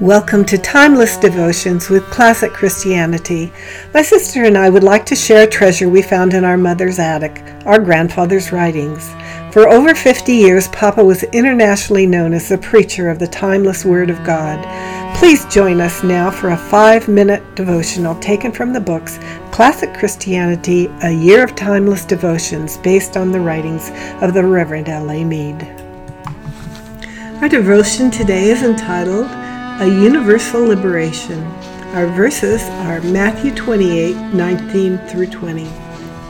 Welcome to Timeless Devotions with Classic Christianity. My sister and I would like to share a treasure we found in our mother's attic, our grandfather's writings. For over 50 years, Papa was internationally known as the preacher of the timeless Word of God. Please join us now for a five minute devotional taken from the books Classic Christianity, A Year of Timeless Devotions, based on the writings of the Reverend L.A. Mead. Our devotion today is entitled a universal liberation. Our verses are Matthew 28 19 through 20.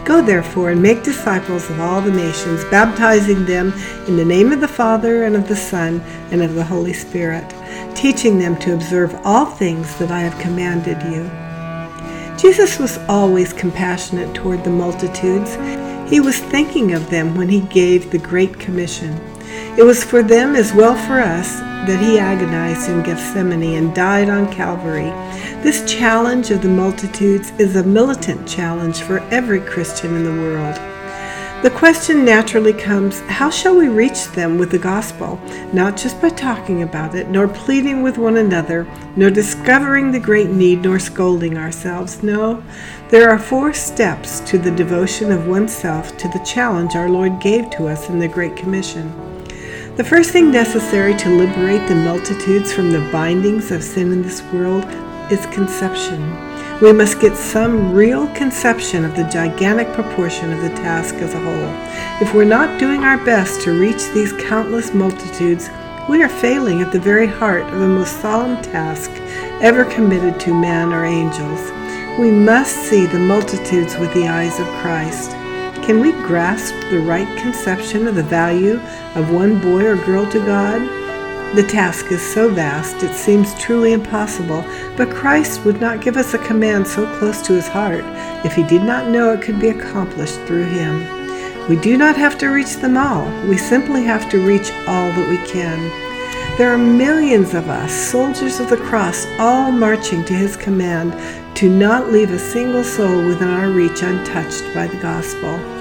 Go therefore and make disciples of all the nations, baptizing them in the name of the Father and of the Son and of the Holy Spirit, teaching them to observe all things that I have commanded you. Jesus was always compassionate toward the multitudes. He was thinking of them when he gave the Great Commission. It was for them as well for us that he agonized in Gethsemane and died on Calvary. This challenge of the multitudes is a militant challenge for every Christian in the world. The question naturally comes how shall we reach them with the gospel? Not just by talking about it, nor pleading with one another, nor discovering the great need, nor scolding ourselves. No, there are four steps to the devotion of oneself to the challenge our Lord gave to us in the Great Commission. The first thing necessary to liberate the multitudes from the bindings of sin in this world is conception. We must get some real conception of the gigantic proportion of the task as a whole. If we're not doing our best to reach these countless multitudes, we are failing at the very heart of the most solemn task ever committed to man or angels. We must see the multitudes with the eyes of Christ. Can we grasp the right conception of the value of one boy or girl to God? The task is so vast it seems truly impossible, but Christ would not give us a command so close to his heart if he did not know it could be accomplished through him. We do not have to reach them all, we simply have to reach all that we can. There are millions of us, soldiers of the cross, all marching to his command to not leave a single soul within our reach untouched by the gospel.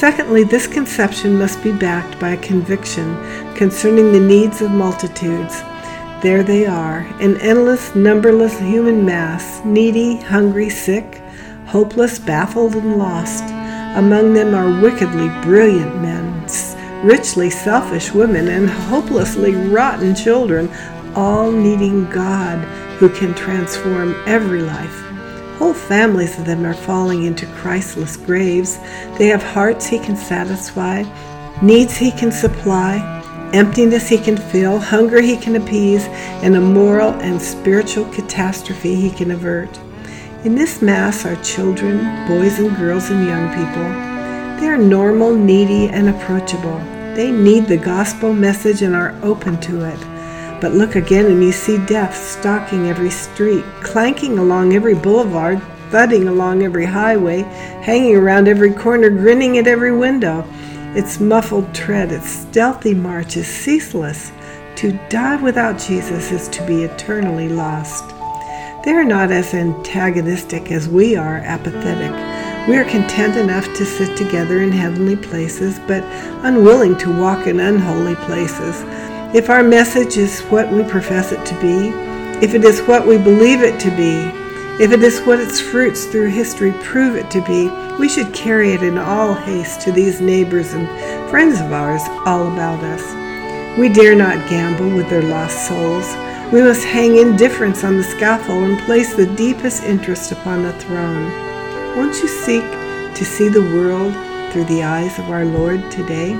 Secondly, this conception must be backed by a conviction concerning the needs of multitudes. There they are, an endless, numberless human mass, needy, hungry, sick, hopeless, baffled, and lost. Among them are wickedly brilliant men, richly selfish women, and hopelessly rotten children, all needing God who can transform every life. Whole families of them are falling into Christless graves. They have hearts he can satisfy, needs he can supply, emptiness he can fill, hunger he can appease, and a moral and spiritual catastrophe he can avert. In this mass are children, boys and girls, and young people. They are normal, needy, and approachable. They need the gospel message and are open to it. But look again and you see death stalking every street, clanking along every boulevard, thudding along every highway, hanging around every corner, grinning at every window. Its muffled tread, its stealthy march is ceaseless. To die without Jesus is to be eternally lost. They are not as antagonistic as we are apathetic. We are content enough to sit together in heavenly places, but unwilling to walk in unholy places. If our message is what we profess it to be, if it is what we believe it to be, if it is what its fruits through history prove it to be, we should carry it in all haste to these neighbors and friends of ours all about us. We dare not gamble with their lost souls. We must hang indifference on the scaffold and place the deepest interest upon the throne. Won't you seek to see the world through the eyes of our Lord today?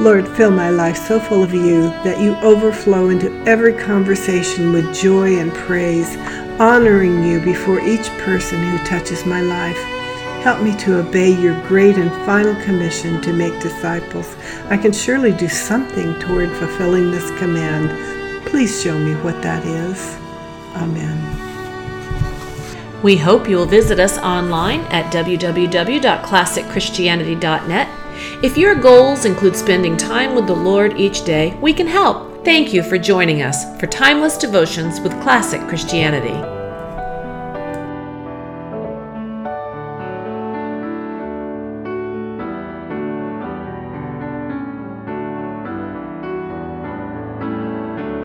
Lord, fill my life so full of you that you overflow into every conversation with joy and praise, honoring you before each person who touches my life. Help me to obey your great and final commission to make disciples. I can surely do something toward fulfilling this command. Please show me what that is. Amen. We hope you will visit us online at www.classicchristianity.net if your goals include spending time with the Lord each day, we can help. Thank you for joining us for Timeless Devotions with Classic Christianity.